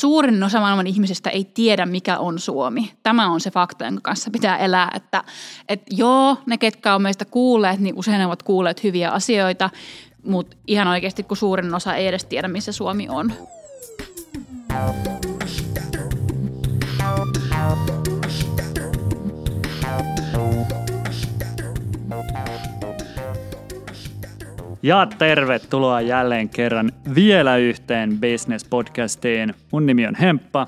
suurin osa maailman ihmisistä ei tiedä, mikä on Suomi. Tämä on se fakta, jonka kanssa pitää elää, että, että joo, ne ketkä on meistä kuulleet, niin usein ovat kuulleet hyviä asioita, mutta ihan oikeasti, kun suurin osa ei edes tiedä, missä Suomi on. Ja tervetuloa jälleen kerran vielä yhteen Business-podcastiin. Mun nimi on Hemppa.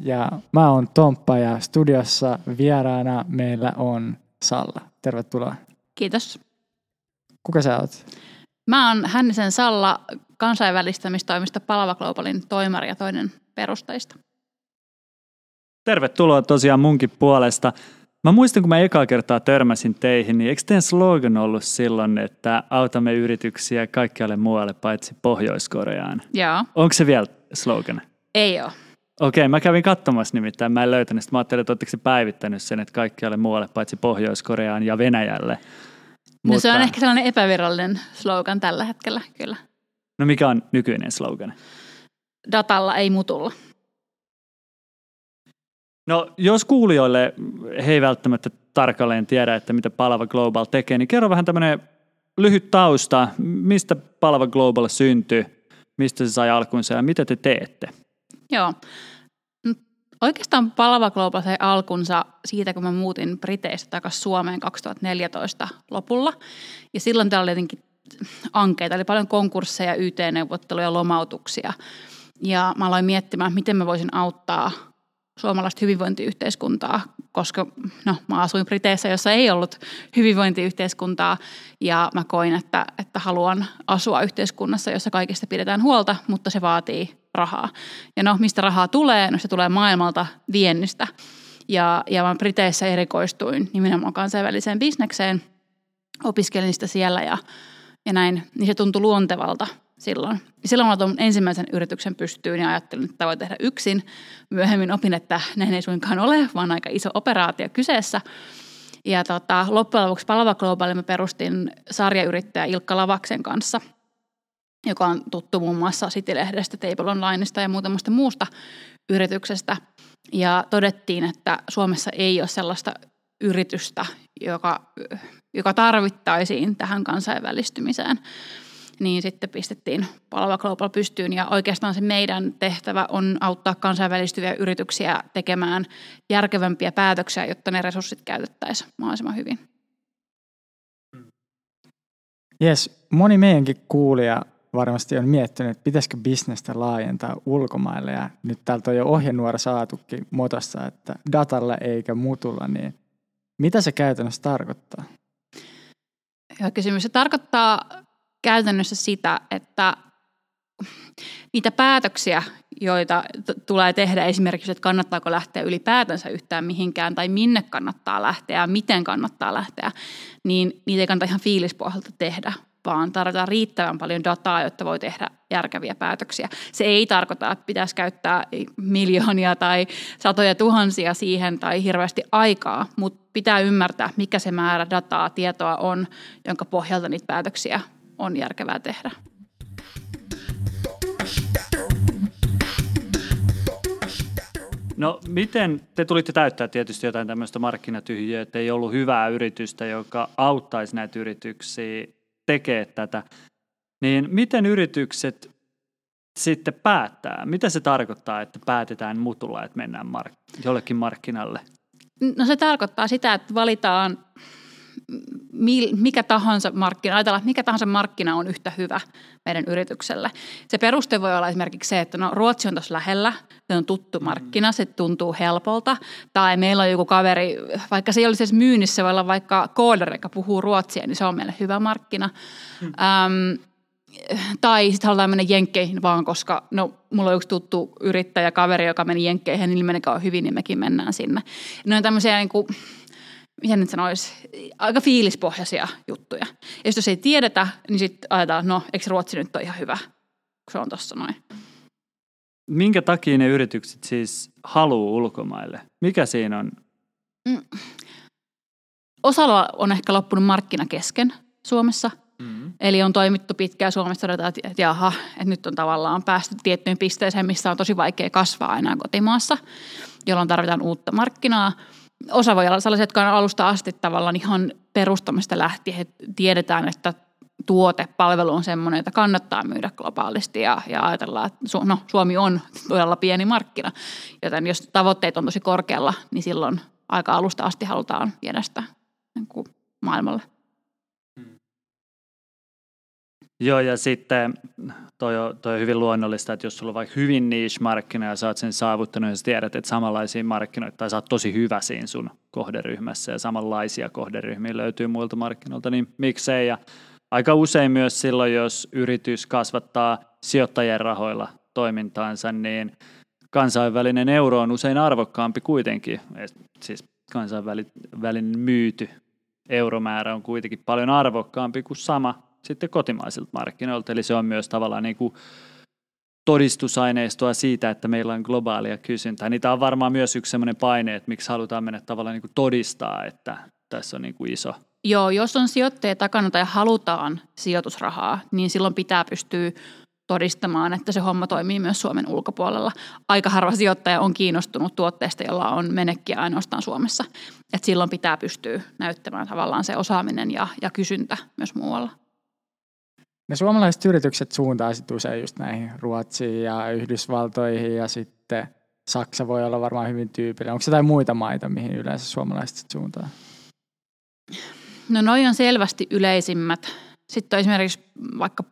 Ja mä oon Tomppa ja studiossa vieraana meillä on Salla. Tervetuloa. Kiitos. Kuka sä oot? Mä oon Hännisen Salla kansainvälistämistoimista Palava Globalin toimari ja toinen perustajista. Tervetuloa tosiaan munkin puolesta. Mä muistan, kun mä ekaa kertaa törmäsin teihin, niin eikö teidän slogan ollut silloin, että autamme yrityksiä kaikkialle muualle paitsi Pohjois-Koreaan? Joo. Onko se vielä slogan? Ei ole. Okei, mä kävin katsomassa nimittäin, mä en löytänyt sitä. Mä ajattelin, että oletteko päivittänyt sen, että kaikkialle muualle paitsi Pohjois-Koreaan ja Venäjälle. No se on ehkä sellainen epävirallinen slogan tällä hetkellä, kyllä. No mikä on nykyinen slogan? Datalla ei mutulla. No jos kuulijoille he ei välttämättä tarkalleen tiedä, että mitä Palava Global tekee, niin kerro vähän tämmöinen lyhyt tausta, mistä Palava Global syntyi, mistä se sai alkunsa ja mitä te teette? Joo. Oikeastaan Palava Global sai alkunsa siitä, kun mä muutin Briteistä takaisin Suomeen 2014 lopulla. Ja silloin täällä oli jotenkin ankeita, oli paljon konkursseja, YT-neuvotteluja, lomautuksia. Ja mä aloin miettimään, miten mä voisin auttaa suomalaista hyvinvointiyhteiskuntaa, koska no, mä asuin Briteissä, jossa ei ollut hyvinvointiyhteiskuntaa ja mä koin, että, että haluan asua yhteiskunnassa, jossa kaikista pidetään huolta, mutta se vaatii rahaa. Ja no, mistä rahaa tulee? No se tulee maailmalta viennistä. Ja, ja mä Briteissä erikoistuin nimenomaan kansainväliseen bisnekseen, opiskelin sitä siellä ja, ja näin, niin se tuntui luontevalta silloin. Silloin mä otin ensimmäisen yrityksen pystyyn ja ajattelin, että voi tehdä yksin. Myöhemmin opin, että näin ei suinkaan ole, vaan aika iso operaatio kyseessä. Ja tota, loppujen lopuksi Palava Global mä perustin sarjayrittäjä Ilkka Lavaksen kanssa, joka on tuttu muun muassa City-lehdestä, Table Onlineista ja muutamasta muusta yrityksestä. Ja todettiin, että Suomessa ei ole sellaista yritystä, joka, joka tarvittaisiin tähän kansainvälistymiseen niin sitten pistettiin Palva Global pystyyn. Ja oikeastaan se meidän tehtävä on auttaa kansainvälistyviä yrityksiä tekemään järkevämpiä päätöksiä, jotta ne resurssit käytettäisiin mahdollisimman hyvin. Yes, moni meidänkin kuulija varmasti on miettinyt, että pitäisikö bisnestä laajentaa ulkomaille. Ja nyt täältä on jo ohjenuora saatukin motossa, että datalla eikä mutulla, niin mitä se käytännössä tarkoittaa? Hyvä kysymys. Se tarkoittaa käytännössä sitä, että niitä päätöksiä, joita t- tulee tehdä esimerkiksi, että kannattaako lähteä ylipäätänsä yhtään mihinkään tai minne kannattaa lähteä ja miten kannattaa lähteä, niin niitä ei kannata ihan fiilispohjalta tehdä, vaan tarvitaan riittävän paljon dataa, jotta voi tehdä järkeviä päätöksiä. Se ei tarkoita, että pitäisi käyttää miljoonia tai satoja tuhansia siihen tai hirveästi aikaa, mutta pitää ymmärtää, mikä se määrä dataa, tietoa on, jonka pohjalta niitä päätöksiä on järkevää tehdä. No miten, te tulitte täyttää tietysti jotain tämmöistä markkinatyhjiöä, että ei ollut hyvää yritystä, joka auttaisi näitä yrityksiä tekemään tätä. Niin miten yritykset sitten päättää? Mitä se tarkoittaa, että päätetään mutulla, että mennään mark- jollekin markkinalle? No se tarkoittaa sitä, että valitaan mikä tahansa markkina, ajatellaan, että mikä tahansa markkina on yhtä hyvä meidän yritykselle. Se peruste voi olla esimerkiksi se, että no Ruotsi on tuossa lähellä, se on tuttu mm. markkina, se tuntuu helpolta. Tai meillä on joku kaveri, vaikka se ei olisi edes myynnissä, se voi olla vaikka kooder, joka puhuu ruotsia, niin se on meille hyvä markkina. Hmm. Ähm, tai sitten halutaan mennä jenkkeihin vaan, koska no, mulla on yksi tuttu yrittäjä, kaveri, joka meni jenkkeihin, niin menekään hyvin, niin mekin mennään sinne. Ne on tämmöisiä niin kuin, miten nyt sanoisi, aika fiilispohjaisia juttuja. Ja jos ei tiedetä, niin sitten ajatellaan, no eikö Ruotsi nyt ole ihan hyvä, kun se on tuossa noin. Minkä takia ne yritykset siis haluaa ulkomaille? Mikä siinä on? Mm. Osalla on ehkä loppunut markkina kesken Suomessa. Mm-hmm. Eli on toimittu pitkään Suomessa, todetaan, että, että jaha, että nyt on tavallaan päästy tiettyyn pisteeseen, missä on tosi vaikea kasvaa enää kotimaassa, jolloin tarvitaan uutta markkinaa. Osa voi olla sellaisia, jotka on alusta asti tavallaan ihan perustamista lähtien, että tiedetään, että tuote, palvelu on semmoinen, että kannattaa myydä globaalisti ja, ja ajatellaan, että Su- no, Suomi on todella pieni markkina, joten jos tavoitteet on tosi korkealla, niin silloin aika alusta asti halutaan viedä sitä niin kuin maailmalle. Joo, ja sitten toi on, toi on hyvin luonnollista, että jos sulla on vaikka hyvin niche-markkina ja sä oot sen saavuttanut ja sä tiedät, että samanlaisia markkinoita tai sä oot tosi hyvä siinä sun kohderyhmässä ja samanlaisia kohderyhmiä löytyy muilta markkinoilta, niin miksei. Ja aika usein myös silloin, jos yritys kasvattaa sijoittajien rahoilla toimintaansa, niin kansainvälinen euro on usein arvokkaampi kuitenkin. Siis kansainvälinen myyty euromäärä on kuitenkin paljon arvokkaampi kuin sama sitten kotimaisilta markkinoilta. Eli se on myös tavallaan niin kuin todistusaineistoa siitä, että meillä on globaalia kysyntää. Niitä on varmaan myös yksi sellainen paine, että miksi halutaan mennä tavallaan niin kuin todistaa, että tässä on niin kuin iso. Joo, jos on sijoittajia takana tai halutaan sijoitusrahaa, niin silloin pitää pystyä todistamaan, että se homma toimii myös Suomen ulkopuolella. Aika harva sijoittaja on kiinnostunut tuotteesta, jolla on menekkiä ainoastaan Suomessa. Et silloin pitää pystyä näyttämään tavallaan se osaaminen ja, ja kysyntä myös muualla. Ne suomalaiset yritykset suuntaa sitten usein just näihin Ruotsiin ja Yhdysvaltoihin ja sitten Saksa voi olla varmaan hyvin tyypillinen. Onko jotain muita maita, mihin yleensä suomalaiset suuntaa? No noi on selvästi yleisimmät. Sitten on esimerkiksi vaikka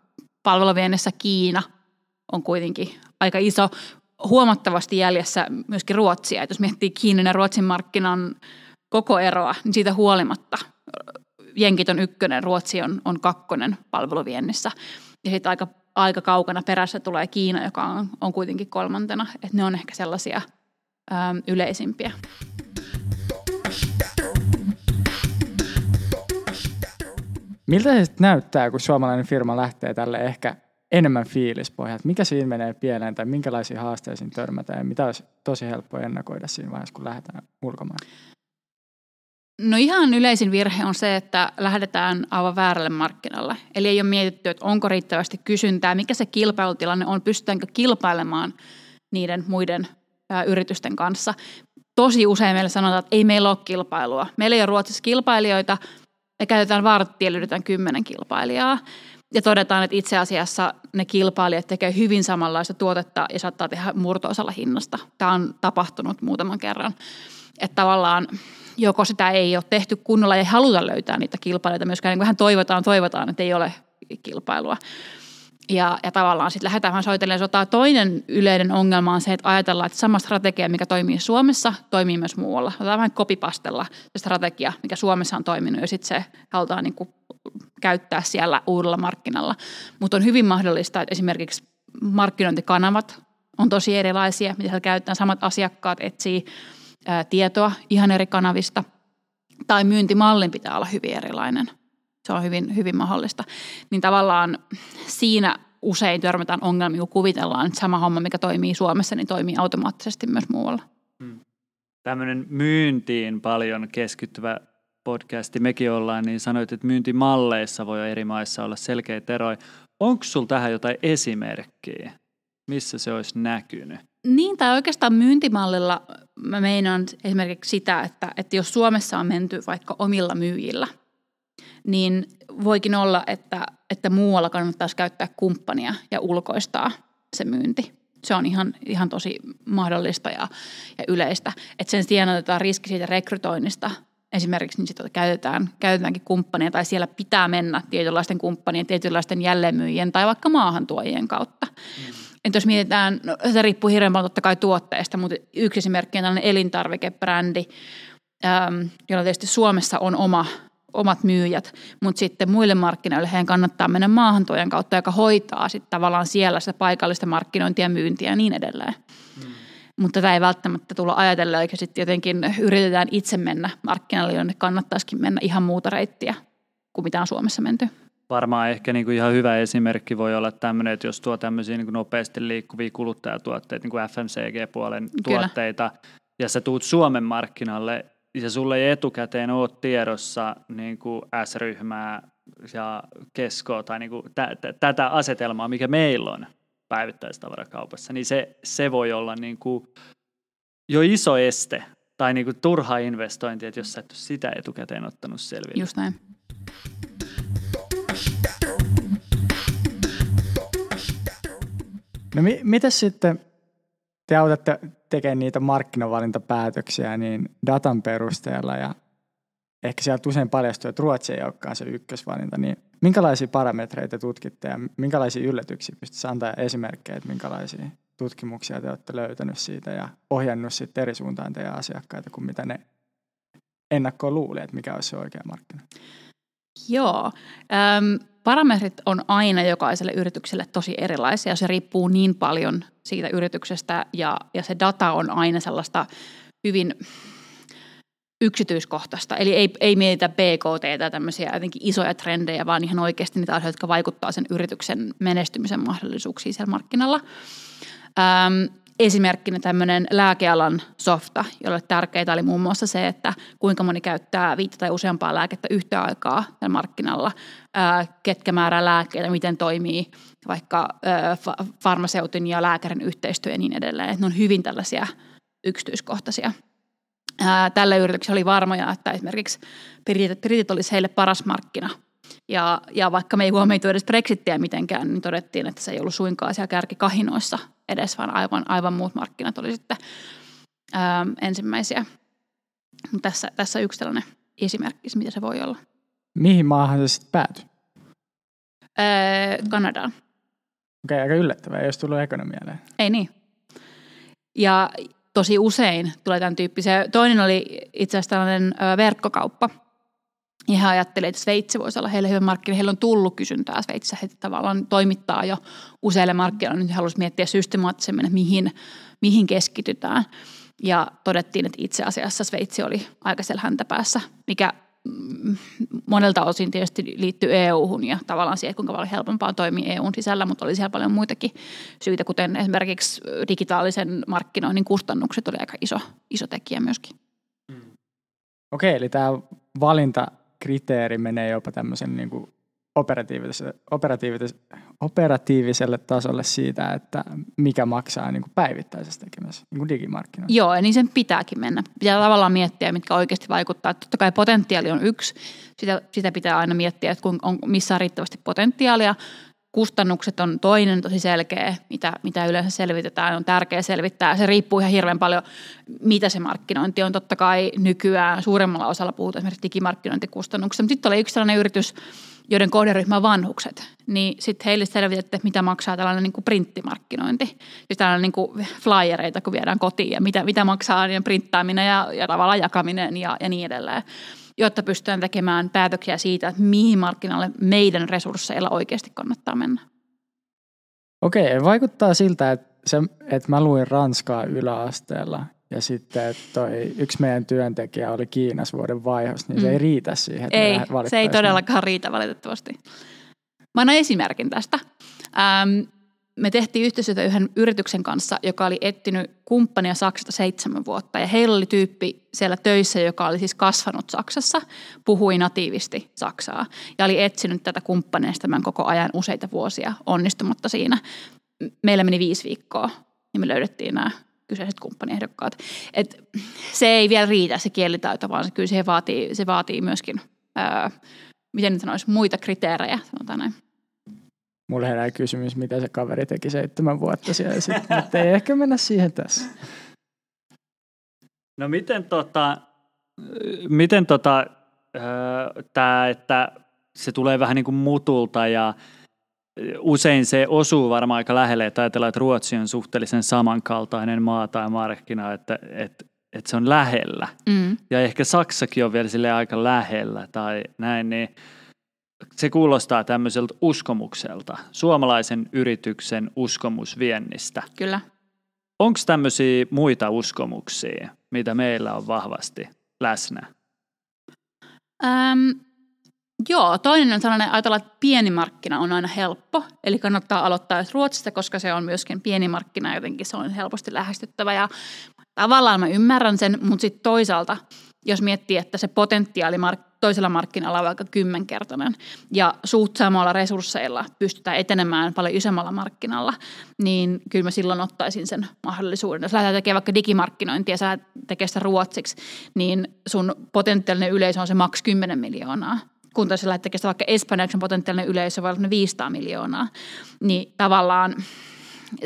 palveluviennessä Kiina on kuitenkin aika iso, huomattavasti jäljessä myöskin Ruotsia. Et jos miettii Kiinan ja Ruotsin markkinan koko eroa, niin siitä huolimatta Jenkit on ykkönen, Ruotsi on, on kakkonen palveluviennissä. Ja sitten aika, aika kaukana perässä tulee Kiina, joka on, on kuitenkin kolmantena. Että ne on ehkä sellaisia ää, yleisimpiä. Miltä se näyttää, kun suomalainen firma lähtee tälle ehkä enemmän fiilispohjalta? Mikä siinä menee pieleen tai minkälaisiin haasteisiin törmätään ja mitä olisi tosi helppo ennakoida siinä vaiheessa, kun lähdetään ulkomaan? No ihan yleisin virhe on se, että lähdetään aivan väärälle markkinalle. Eli ei ole mietitty, että onko riittävästi kysyntää, mikä se kilpailutilanne on, pystytäänkö kilpailemaan niiden muiden yritysten kanssa. Tosi usein meille sanotaan, että ei meillä ole kilpailua. Meillä ei ole Ruotsissa kilpailijoita, me käytetään varttia, löydetään kymmenen kilpailijaa. Ja todetaan, että itse asiassa ne kilpailijat tekevät hyvin samanlaista tuotetta ja saattaa tehdä murtoosalla hinnasta. Tämä on tapahtunut muutaman kerran. Että tavallaan joko sitä ei ole tehty kunnolla ja ei haluta löytää niitä kilpailijoita myöskään. Niin kuin toivotaan, toivotaan, että ei ole kilpailua. Ja, ja tavallaan sitten lähdetään vähän soitellen sotaa. Toinen yleinen ongelma on se, että ajatellaan, että sama strategia, mikä toimii Suomessa, toimii myös muualla. Otetaan vähän kopipastella se strategia, mikä Suomessa on toiminut, ja sitten se halutaan niin kuin käyttää siellä uudella markkinalla. Mutta on hyvin mahdollista, että esimerkiksi markkinointikanavat on tosi erilaisia, mitä siellä käytetään. Samat asiakkaat etsii ää, tietoa ihan eri kanavista. Tai myyntimallin pitää olla hyvin erilainen. Se on hyvin, hyvin mahdollista. Niin tavallaan siinä usein törmätään ongelmia, kun kuvitellaan, että sama homma, mikä toimii Suomessa, niin toimii automaattisesti myös muualla. Hmm. Tämmöinen myyntiin paljon keskittyvä podcasti mekin ollaan, niin sanoit, että myyntimalleissa voi eri maissa olla selkeitä eroja. Onko sinulla tähän jotain esimerkkiä, missä se olisi näkynyt? Niin, tai oikeastaan myyntimallilla mä meinaan esimerkiksi sitä, että, että jos Suomessa on menty vaikka omilla myyjillä, niin voikin olla, että, että muualla kannattaisi käyttää kumppania ja ulkoistaa se myynti. Se on ihan, ihan tosi mahdollista ja, ja yleistä. Että sen sijaan otetaan riski siitä rekrytoinnista esimerkiksi, niin sitten käytetään, käytetäänkin kumppania tai siellä pitää mennä tietynlaisten kumppanien, tietynlaisten jälleenmyyjien tai vaikka maahantuojien kautta. Mm. Että jos mietitään, no, se riippuu hirveän paljon totta kai tuotteesta, mutta yksi esimerkki on tällainen elintarvikebrändi, ähm, jolla tietysti Suomessa on oma, omat myyjät, mutta sitten muille markkinoille heidän kannattaa mennä maahantuojan kautta, joka hoitaa sitten tavallaan siellä sitä paikallista markkinointia, myyntiä ja niin edelleen. Hmm. Mutta tätä ei välttämättä tulla ajatella, eikä sitten jotenkin yritetään itse mennä markkinalle, jonne kannattaisikin mennä ihan muuta reittiä kuin mitä on Suomessa menty. Varmaan ehkä niin kuin ihan hyvä esimerkki voi olla tämmöinen, että jos tuo tämmöisiä niin kuin nopeasti liikkuvia kuluttajatuotteita, niin kuin FMCG-puolen Kyllä. tuotteita, ja sä tuut Suomen markkinalle, ja sulle ei etukäteen ole tiedossa niin kuin S-ryhmää, ja Keskoa tai niin kuin tä, tä, tätä asetelmaa, mikä meillä on päivittäistavarakaupassa, niin se, se voi olla niin kuin jo iso este tai niin kuin turha investointi, että jos sä et ole sitä etukäteen ottanut selville. Just näin. No mi- miten sitten te autatte tekemään niitä markkinavalintapäätöksiä niin datan perusteella ja ehkä sieltä usein paljastuu, että Ruotsi ei olekaan se ykkösvalinta, niin minkälaisia parametreita tutkitte ja minkälaisia yllätyksiä pystytte antaa esimerkkejä, että minkälaisia tutkimuksia te olette löytänyt siitä ja ohjannut sitten eri suuntaan teidän asiakkaita kuin mitä ne ennakkoon luuli, että mikä olisi se oikea markkina? Joo. Parametrit on aina jokaiselle yritykselle tosi erilaisia. Se riippuu niin paljon siitä yrityksestä ja, ja se data on aina sellaista hyvin yksityiskohtaista. Eli ei, ei mietitä BKT tai tämmöisiä jotenkin isoja trendejä, vaan ihan oikeasti niitä asioita, jotka vaikuttaa sen yrityksen menestymisen mahdollisuuksiin siellä markkinalla. Ähm, esimerkkinä tämmöinen lääkealan softa, jolle tärkeää oli muun muassa se, että kuinka moni käyttää viittä tai useampaa lääkettä yhtä aikaa markkinalla, ää, ketkä määrää lääkkeitä, miten toimii vaikka farmaseutin ja lääkärin yhteistyö ja niin edelleen. ne on hyvin tällaisia yksityiskohtaisia. Tällä yrityksellä oli varmoja, että esimerkiksi britit, britit olisi heille paras markkina – ja, ja vaikka me ei huomioitu edes Brexittiä mitenkään, niin todettiin, että se ei ollut suinkaan siellä kärkikahinoissa edes, vaan aivan, aivan muut markkinat oli sitten ää, ensimmäisiä. Tässä, tässä yksi tällainen esimerkki, mitä se voi olla. Mihin maahan se sitten päätyi? Ää, Kanadaan. Okei, okay, aika yllättävää, jos tullut ekonomialle. Ei niin. Ja tosi usein tulee tämän tyyppisiä. Toinen oli itse asiassa tällainen verkkokauppa, ja he ajattelivat, että Sveitsi voisi olla heille hyvä markkina. Heillä on tullut kysyntää Sveitsissä. He tavallaan toimittaa jo useille markkinoille. Nyt he haluaisivat miettiä systemaattisemmin, että mihin, mihin keskitytään. Ja todettiin, että itse asiassa Sveitsi oli aika siellä häntä päässä, mikä mm, monelta osin tietysti liittyy EU-hun ja tavallaan siihen, kuinka paljon helpompaa toimii EUn sisällä, mutta oli siellä paljon muitakin syitä, kuten esimerkiksi digitaalisen markkinoinnin kustannukset oli aika iso, iso tekijä myöskin. Okei, eli tämä valinta kriteeri menee jopa tämmöisen niin kuin operatiiviselle, operatiiviselle, operatiiviselle tasolle siitä, että mikä maksaa niin kuin päivittäisessä tekemässä niin kuin digimarkkinoilla. Joo, ja niin sen pitääkin mennä. Pitää tavallaan miettiä, mitkä oikeasti vaikuttaa. Totta kai potentiaali on yksi, sitä, sitä pitää aina miettiä, että kun on, missä on riittävästi potentiaalia, Kustannukset on toinen tosi selkeä, mitä, mitä yleensä selvitetään, on tärkeää selvittää. Se riippuu ihan hirveän paljon, mitä se markkinointi on. Totta kai nykyään suuremmalla osalla puhutaan esimerkiksi digimarkkinointikustannuksista, mutta sitten oli yksi sellainen yritys, joiden kohderyhmä on vanhukset, niin sitten heille selvitettiin, mitä maksaa tällainen niin kuin printtimarkkinointi. Siis tällainen niin kuin flyereita, kun viedään kotiin ja mitä, mitä maksaa niin printtaaminen ja, ja tavallaan jakaminen ja, ja niin edelleen jotta pystytään tekemään päätöksiä siitä, että mihin markkinalle meidän resursseilla oikeasti kannattaa mennä. Okei, vaikuttaa siltä, että, se, että mä luin Ranskaa yläasteella ja sitten että toi yksi meidän työntekijä oli Kiinassa vuoden vaihos, niin mm. se ei riitä siihen. Että ei, se ei todellakaan riitä valitettavasti. Mä annan esimerkin tästä. Ähm, me tehtiin yhteistyötä yhden yrityksen kanssa, joka oli etsinyt kumppania Saksasta seitsemän vuotta. Ja heillä oli tyyppi siellä töissä, joka oli siis kasvanut Saksassa, puhui natiivisti Saksaa. Ja oli etsinyt tätä kumppania tämän koko ajan useita vuosia onnistumatta siinä. Meillä meni viisi viikkoa, niin me löydettiin nämä kyseiset kumppaniehdokkaat. Et se ei vielä riitä se kielitaito, vaan se kyllä se vaatii, se vaatii myöskin, ää, miten nyt sanoisi, muita kriteerejä, sanotaan näin. Mulle herää kysymys, mitä se kaveri teki seitsemän vuotta siellä, sit, mutta ei ehkä mennä siihen tässä. No miten tota, miten tota, tämä, että se tulee vähän niin kuin mutulta ja usein se osuu varmaan aika lähelle, että ajatellaan, että Ruotsi on suhteellisen samankaltainen maa tai markkina, että, että, että se on lähellä. Mm. Ja ehkä Saksakin on vielä sille aika lähellä tai näin, niin – se kuulostaa tämmöiseltä uskomukselta, suomalaisen yrityksen uskomusviennistä. Kyllä. Onko tämmöisiä muita uskomuksia, mitä meillä on vahvasti läsnä? Öm, joo, toinen on sellainen, ajatellaan, että pieni markkina on aina helppo. Eli kannattaa aloittaa Ruotsista, koska se on myöskin pieni markkina, jotenkin se on helposti lähestyttävä. Ja tavallaan mä ymmärrän sen, mutta sitten toisaalta jos miettii, että se potentiaali mark- toisella markkinalla on vaikka kymmenkertainen ja suht samalla resursseilla pystytään etenemään paljon isommalla markkinalla, niin kyllä mä silloin ottaisin sen mahdollisuuden. Jos lähdetään tekemään vaikka digimarkkinointia ja sä tekee sitä ruotsiksi, niin sun potentiaalinen yleisö on se maks 10 miljoonaa kun taas lähdet tekemään vaikka espanjaksi potentiaalinen yleisö voi olla 500 miljoonaa, niin tavallaan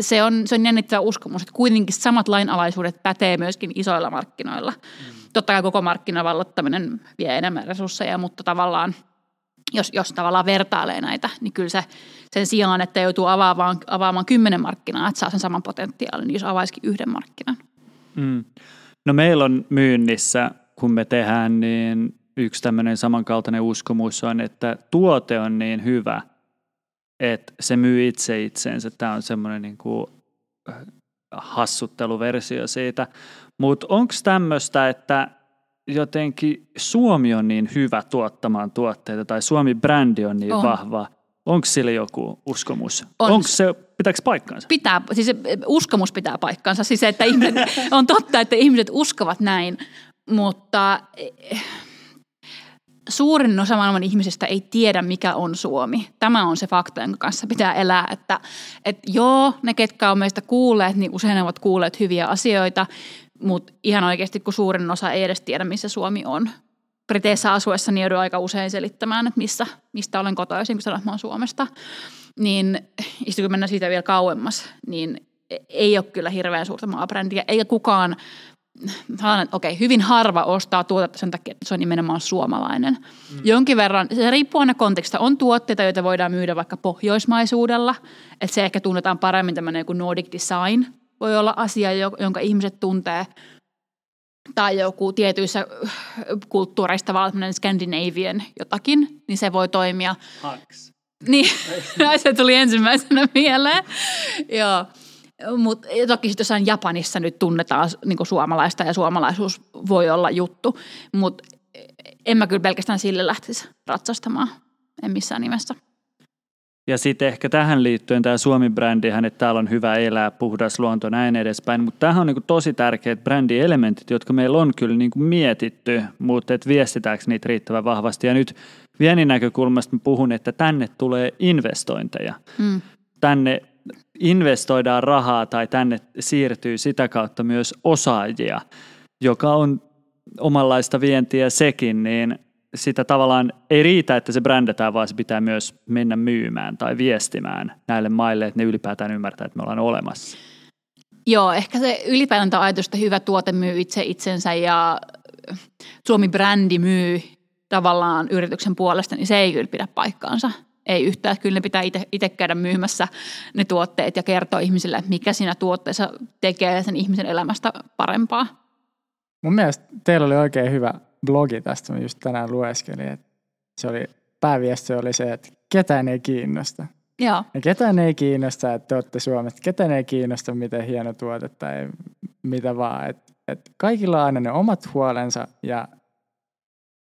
se on, se on jännittävä uskomus, että kuitenkin samat lainalaisuudet pätee myöskin isoilla markkinoilla. Mm. Totta kai koko markkinavalloittaminen vie enemmän resursseja, mutta tavallaan jos, jos tavallaan vertailee näitä, niin kyllä se sen sijaan, että joutuu avaamaan, avaamaan kymmenen markkinaa, että saa sen saman potentiaalin, niin jos avaisikin yhden markkinan. Mm. No meillä on myynnissä, kun me tehdään, niin yksi tämmöinen samankaltainen uskomus on, että tuote on niin hyvä, että se myy itse itseensä. Tämä on semmoinen niin kuin äh, hassutteluversio siitä. Mutta onko tämmöistä, että jotenkin Suomi on niin hyvä tuottamaan tuotteita tai Suomi-brändi on niin on. vahva? Onko sillä joku uskomus? On. Onko se, pitääkö paikkaansa? Pitää, siis uskomus pitää paikkaansa. Siis se, että ihmiset, on totta, että ihmiset uskovat näin, mutta suurin osa maailman ihmisistä ei tiedä, mikä on Suomi. Tämä on se fakta, jonka kanssa pitää elää, että, että joo, ne ketkä on meistä kuulleet, niin usein ovat kuulleet hyviä asioita, mutta ihan oikeasti, kun suurin osa ei edes tiedä, missä Suomi on. Briteissä asuessa niin joudun aika usein selittämään, että missä, mistä olen kotoisin, kun sanon, että olen Suomesta. Niin, kun mennään siitä vielä kauemmas, niin ei ole kyllä hirveän suurta maabrändiä, eikä kukaan okei, hyvin harva ostaa tuotetta sen takia, että se on nimenomaan suomalainen. Mm. Jonkin verran, se riippuu aina kontekstista, on tuotteita, joita voidaan myydä vaikka pohjoismaisuudella, että se ehkä tunnetaan paremmin tämmöinen kuin Nordic Design, voi olla asia, jonka ihmiset tuntee, tai joku tietyissä kulttuureista vaan Scandinavian jotakin, niin se voi toimia. Haks. Niin, se tuli ensimmäisenä mieleen. Joo. Mutta toki sitten jossain Japanissa nyt tunnetaan niin suomalaista ja suomalaisuus voi olla juttu, mutta en mä kyllä pelkästään sille lähtisi ratsastamaan, en missään nimessä. Ja sitten ehkä tähän liittyen tämä Suomi-brändihän, että täällä on hyvä elää, puhdas luonto, näin edespäin. Mutta tämähän on niin tosi tärkeät brändielementit, jotka meillä on kyllä niin mietitty, mutta et viestitäänkö niitä riittävän vahvasti. Ja nyt viennin näkökulmasta puhun, että tänne tulee investointeja. Mm. Tänne investoidaan rahaa tai tänne siirtyy sitä kautta myös osaajia, joka on omanlaista vientiä sekin, niin sitä tavallaan ei riitä, että se brändätään, vaan se pitää myös mennä myymään tai viestimään näille maille, että ne ylipäätään ymmärtää, että me ollaan olemassa. Joo, ehkä se ylipäätään ajatus, että hyvä tuote myy itse itsensä ja Suomi-brändi myy tavallaan yrityksen puolesta, niin se ei kyllä pidä paikkaansa ei yhtään. Kyllä ne pitää itse käydä myymässä ne tuotteet ja kertoa ihmisille, että mikä siinä tuotteessa tekee sen ihmisen elämästä parempaa. Mun mielestä teillä oli oikein hyvä blogi tästä, mä just tänään lueskelin, että se oli, pääviesti oli se, että ketään ei kiinnosta. Joo. Ja ketään ei kiinnosta, että te olette Suomesta, ketään ei kiinnosta, miten hieno tuote tai mitä vaan. Et, et kaikilla on aina ne omat huolensa ja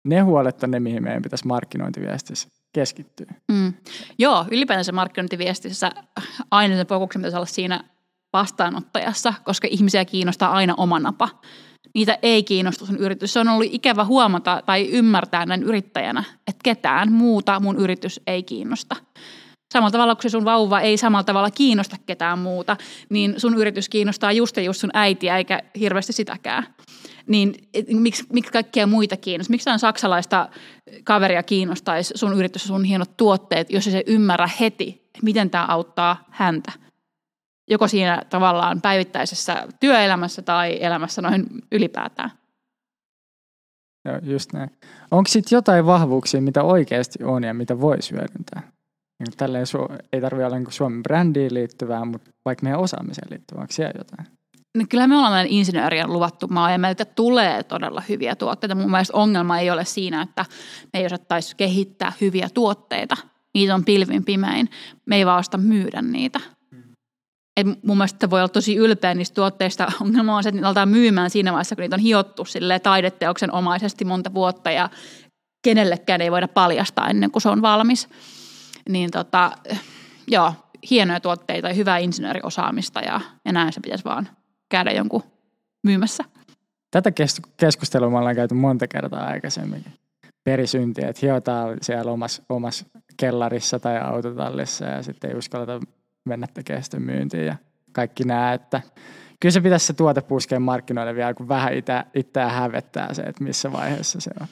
ne huolet on ne, mihin meidän pitäisi markkinointiviestissä keskittyy. Mm. Joo, ylipäänsä markkinointiviestissä aina se fokuksen pitäisi olla siinä vastaanottajassa, koska ihmisiä kiinnostaa aina oma napa. Niitä ei kiinnosta sun yritys. Se on ollut ikävä huomata tai ymmärtää näin yrittäjänä, että ketään muuta mun yritys ei kiinnosta. Samalla tavalla kuin se sun vauva ei samalla tavalla kiinnosta ketään muuta, niin sun yritys kiinnostaa just ja just sun äitiä eikä hirveästi sitäkään niin miksi, miksi kaikkia muita kiinnostaa? Miksi tämän saksalaista kaveria kiinnostaisi sun yritys ja sun hienot tuotteet, jos se ymmärrä heti, miten tämä auttaa häntä? Joko siinä tavallaan päivittäisessä työelämässä tai elämässä noin ylipäätään. Joo, just näin. Onko sitten jotain vahvuuksia, mitä oikeasti on ja mitä voisi hyödyntää? Niin tälleen ei tarvitse olla niin Suomen brändiin liittyvää, mutta vaikka meidän osaamiseen liittyvää, onko siellä jotain? Niin kyllä me ollaan insinöörien luvattu maa ja meiltä tulee todella hyviä tuotteita. Mun mielestä ongelma ei ole siinä, että me ei osattaisi kehittää hyviä tuotteita. Niitä on pilvin pimein. Me ei vaan osta myydä niitä. Et mun mielestä voi olla tosi ylpeä niistä tuotteista. Ongelma on se, että niitä myymään siinä vaiheessa, kun niitä on hiottu taideteoksen omaisesti monta vuotta ja kenellekään ei voida paljastaa ennen kuin se on valmis. Niin tota, joo, hienoja tuotteita ja hyvää insinööriosaamista ja, ja näin se pitäisi vaan käydä jonkun myymässä. tätä keskustelua me ollaan käyty monta kertaa aikaisemminkin. Perisynti, että hiotaan siellä omassa, omassa kellarissa tai autotallissa ja sitten ei uskalleta mennä tekemään sitä myyntiin ja kaikki nämä, että kyllä se pitäisi se tuote puskea markkinoille vielä, kun vähän itse, itseään hävettää se, että missä vaiheessa se on.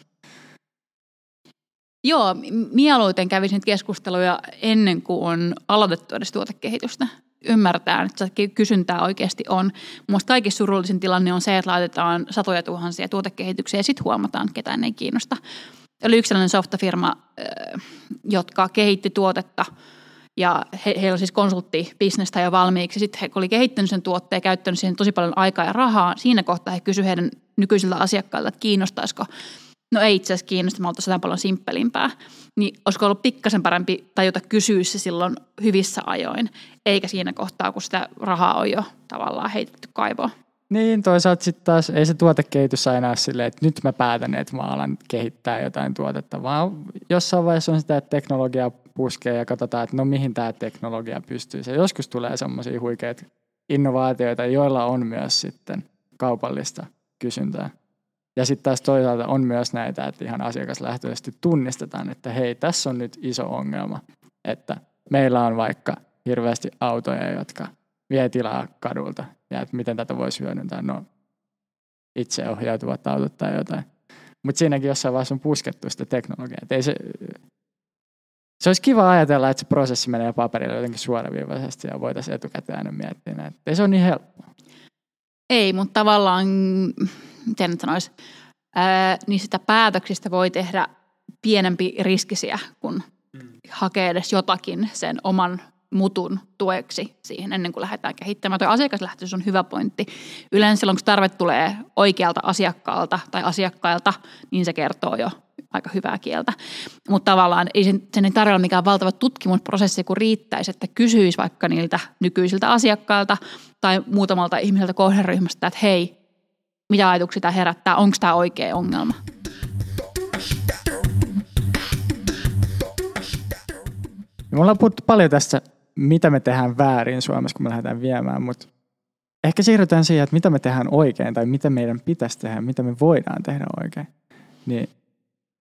Joo, mieluiten kävisin keskusteluja ennen kuin on aloitettu edes tuotekehitystä. Ymmärtää, että kysyntää oikeasti on. Minusta kaikista surullisin tilanne on se, että laitetaan satoja tuhansia tuotekehityksiä ja sitten huomataan, että ketään ei kiinnosta. Oli yksi sellainen softafirma, jotka kehitti tuotetta ja he, heillä on siis konsulttibisnestä jo valmiiksi. Sitten he oli kehittänyt sen tuotteen ja käyttänyt siihen tosi paljon aikaa ja rahaa. Siinä kohtaa he kysyivät heidän nykyisiltä asiakkailta, että kiinnostaisiko no ei itse asiassa kiinnosta, mä oltaisiin paljon simppelimpää. Niin olisiko ollut pikkasen parempi tajuta kysyä se silloin hyvissä ajoin, eikä siinä kohtaa, kun sitä rahaa on jo tavallaan heitetty kaivoon. Niin, toisaalta sitten taas ei se tuotekehitys aina ole silleen, että nyt mä päätän, että mä alan kehittää jotain tuotetta, vaan jossain vaiheessa on sitä, että teknologia puskee ja katsotaan, että no mihin tämä teknologia pystyy. Se joskus tulee semmoisia huikeita innovaatioita, joilla on myös sitten kaupallista kysyntää. Ja sitten taas toisaalta on myös näitä, että ihan asiakaslähtöisesti tunnistetaan, että hei, tässä on nyt iso ongelma, että meillä on vaikka hirveästi autoja, jotka vie tilaa kadulta ja että miten tätä voisi hyödyntää. No, itseohjautuvat autot tai jotain. Mutta siinäkin jossain vaiheessa on puskettu sitä teknologiaa. ei se, se olisi kiva ajatella, että se prosessi menee paperille jotenkin suoraviivaisesti ja voitaisiin etukäteen miettiä näin. Ei se ole niin helppoa. Ei, mutta tavallaan miten nyt sanoisi, ää, niin sitä päätöksistä voi tehdä pienempi riskisiä, kun mm. hakee edes jotakin sen oman mutun tueksi siihen ennen kuin lähdetään kehittämään. Tuo asiakaslähtöisyys on hyvä pointti. Yleensä silloin, kun tarve tulee oikealta asiakkaalta tai asiakkailta, niin se kertoo jo aika hyvää kieltä. Mutta tavallaan ei sen, sen ei tarjolla mikään valtava tutkimusprosessi, kun riittäisi, että kysyisi vaikka niiltä nykyisiltä asiakkailta tai muutamalta ihmiseltä kohderyhmästä, että hei, mitä ajatuksia tämä herättää, onko tämä oikea ongelma. Me ollaan puhuttu paljon tästä, mitä me tehdään väärin Suomessa, kun me lähdetään viemään, mutta ehkä siirrytään siihen, että mitä me tehdään oikein tai mitä meidän pitäisi tehdä, mitä me voidaan tehdä oikein. Niin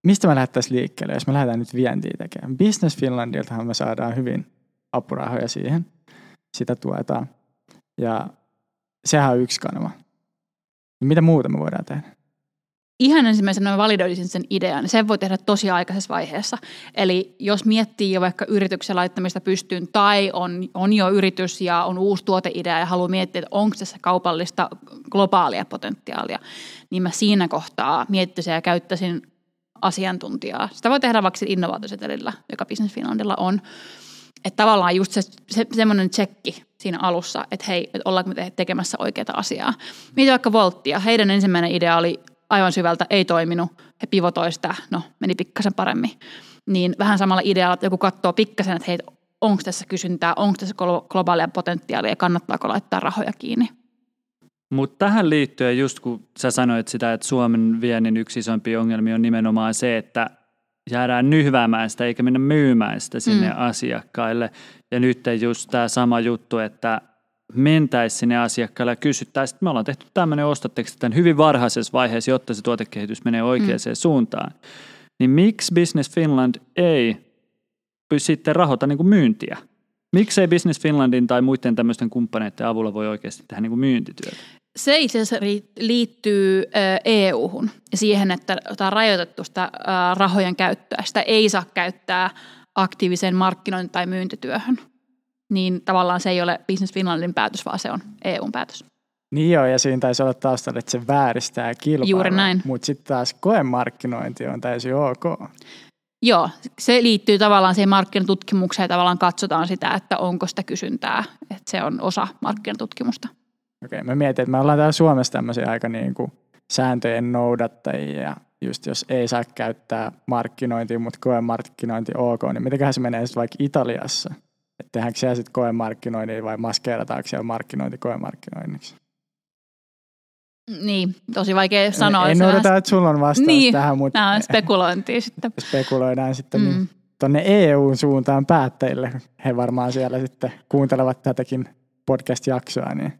mistä me lähdettäisiin liikkeelle, jos me lähdetään nyt vientiä tekemään? Business Finlandiltahan me saadaan hyvin apurahoja siihen. Sitä tuetaan. Ja sehän on yksi kanava. Mitä muuta me voidaan tehdä? Ihan ensimmäisenä mä validoisin sen idean. Sen voi tehdä tosi aikaisessa vaiheessa. Eli jos miettii jo vaikka yrityksen laittamista pystyyn tai on, on jo yritys ja on uusi tuoteidea ja haluaa miettiä, että onko tässä kaupallista globaalia potentiaalia, niin mä siinä kohtaa miettisin ja käyttäisin asiantuntijaa. Sitä voi tehdä vaikka innovaatiosetelillä, joka Business Finlandilla on. Että tavallaan just se, se semmoinen tsekki siinä alussa, että hei, että ollaanko me tekemässä oikeaa asiaa. Mieti vaikka Volttia. Heidän ensimmäinen idea oli aivan syvältä, ei toiminut. He pivotoivat sitä, no meni pikkasen paremmin. Niin vähän samalla idealla, että joku katsoo pikkasen, että hei, onko tässä kysyntää, onko tässä globaalia potentiaalia ja kannattaako laittaa rahoja kiinni. Mutta tähän liittyen, just kun sä sanoit sitä, että Suomen viennin yksi isompi ongelmi on nimenomaan se, että jäädään nyhväämään sitä eikä mennä myymään sitä sinne mm. asiakkaille. Ja nyt just tämä sama juttu, että mentäisiin sinne asiakkaalle ja kysyttäisiin, että me ollaan tehty tämmöinen ostoteksti tämän hyvin varhaisessa vaiheessa, jotta se tuotekehitys menee oikeaan mm. suuntaan. Niin miksi Business Finland ei sitten rahoita niin kuin myyntiä? Miksei Business Finlandin tai muiden tämmöisten kumppaneiden avulla voi oikeasti tehdä niin kuin myyntityötä? Se itse asiassa liittyy EU-hun ja siihen, että tämä on rajoitettu sitä rahojen käyttöä. Sitä ei saa käyttää aktiiviseen markkinointi- tai myyntityöhön. Niin tavallaan se ei ole Business Finlandin päätös, vaan se on EUn päätös. Niin joo, ja siinä taisi olla taustalla, että se vääristää kilpailua. Juuri näin. Mutta sitten taas koemarkkinointi on täysin ok. Joo, se liittyy tavallaan siihen markkinatutkimukseen ja tavallaan katsotaan sitä, että onko sitä kysyntää. Että se on osa markkinatutkimusta. Okei, mä mietin, että me ollaan täällä Suomessa tämmöisiä aika niin kuin sääntöjen noudattajia ja just jos ei saa käyttää markkinointia, mutta koemarkkinointi ok, niin mitenköhän se menee sitten vaikka Italiassa? Että tehdäänkö siellä sitten koemarkkinointia vai maskeerataanko siellä markkinointi koemarkkinoinniksi? Niin, tosi vaikea sanoa. En odota, että sulla on vastaus niin, tähän, mutta tämä on spekulointia sitten. spekuloidaan sitten niin mm. niin tuonne EU-suuntaan päättäjille. He varmaan siellä sitten kuuntelevat tätäkin podcast-jaksoa, niin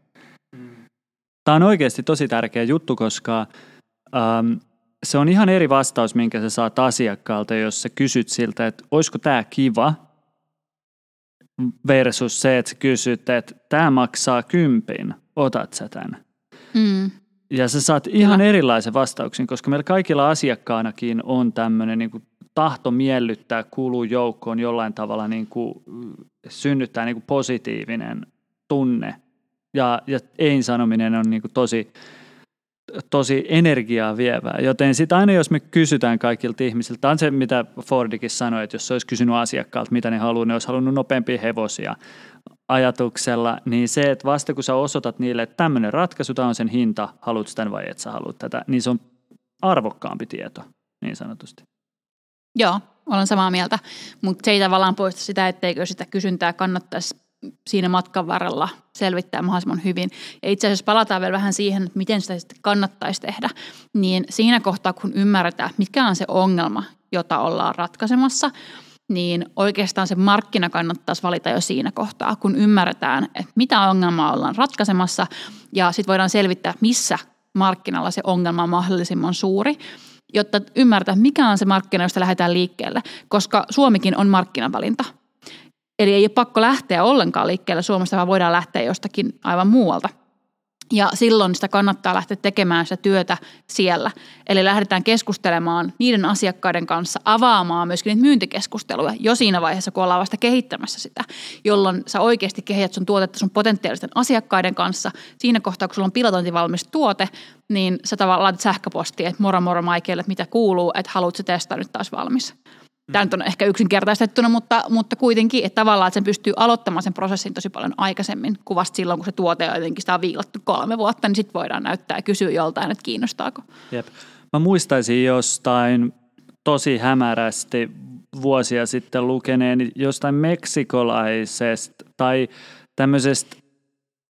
Tämä on oikeasti tosi tärkeä juttu, koska äm, se on ihan eri vastaus, minkä sä saat asiakkaalta, jos sä kysyt siltä, että olisiko tämä kiva, versus se, että sä kysyt, että tämä maksaa kympin, otat sä tämän. Mm. Ja sä saat ihan Kyllä. erilaisen vastauksen, koska meillä kaikilla asiakkaanakin on tämmöinen niin tahto miellyttää kuuluu joukkoon jollain tavalla niin kuin, synnyttää niin kuin positiivinen tunne. Ja, ja ei-sanominen on niin kuin tosi, tosi energiaa vievää. Joten sitten aina jos me kysytään kaikilta ihmisiltä, on se mitä Fordikin sanoi, että jos se olisi kysynyt asiakkaalta, mitä ne haluaa, ne olisi halunnut nopeampia hevosia ajatuksella, niin se, että vasta kun sä osoitat niille, että tämmöinen ratkaisu, tämä on sen hinta, haluat sitä vai et sä haluat tätä, niin se on arvokkaampi tieto, niin sanotusti. Joo, olen samaa mieltä, mutta se ei tavallaan poista sitä, etteikö sitä kysyntää kannattaisi siinä matkan varrella selvittää mahdollisimman hyvin. Ja itse asiassa palataan vielä vähän siihen, että miten sitä sitten kannattaisi tehdä, niin siinä kohtaa, kun ymmärretään, mikä on se ongelma, jota ollaan ratkaisemassa, niin oikeastaan se markkina kannattaisi valita jo siinä kohtaa, kun ymmärretään, että mitä ongelmaa ollaan ratkaisemassa ja sitten voidaan selvittää, missä markkinalla se ongelma on mahdollisimman suuri, jotta ymmärtää, mikä on se markkina, josta lähdetään liikkeelle, koska Suomikin on markkinavalinta. Eli ei ole pakko lähteä ollenkaan liikkeelle Suomesta, vaan voidaan lähteä jostakin aivan muualta – ja silloin sitä kannattaa lähteä tekemään sitä työtä siellä. Eli lähdetään keskustelemaan niiden asiakkaiden kanssa, avaamaan myöskin niitä myyntikeskusteluja jo siinä vaiheessa, kun ollaan vasta kehittämässä sitä, jolloin sä oikeasti kehität sun tuotetta sun potentiaalisten asiakkaiden kanssa. Siinä kohtaa, kun sulla on pilotointivalmis tuote, niin sä tavallaan laitat sähköpostia, että moro moro Maikelle, että mitä kuuluu, että haluat se testaa nyt taas valmis. Tämä nyt on ehkä yksinkertaistettuna, mutta, mutta kuitenkin, että tavallaan että sen pystyy aloittamaan sen prosessin tosi paljon aikaisemmin kuin vasta silloin, kun se tuote on jotenkin sitä on viilattu kolme vuotta, niin sitten voidaan näyttää ja kysyä joltain, että kiinnostaako. Jep. Mä muistaisin jostain tosi hämärästi vuosia sitten lukeneen jostain meksikolaisesta tai tämmöisestä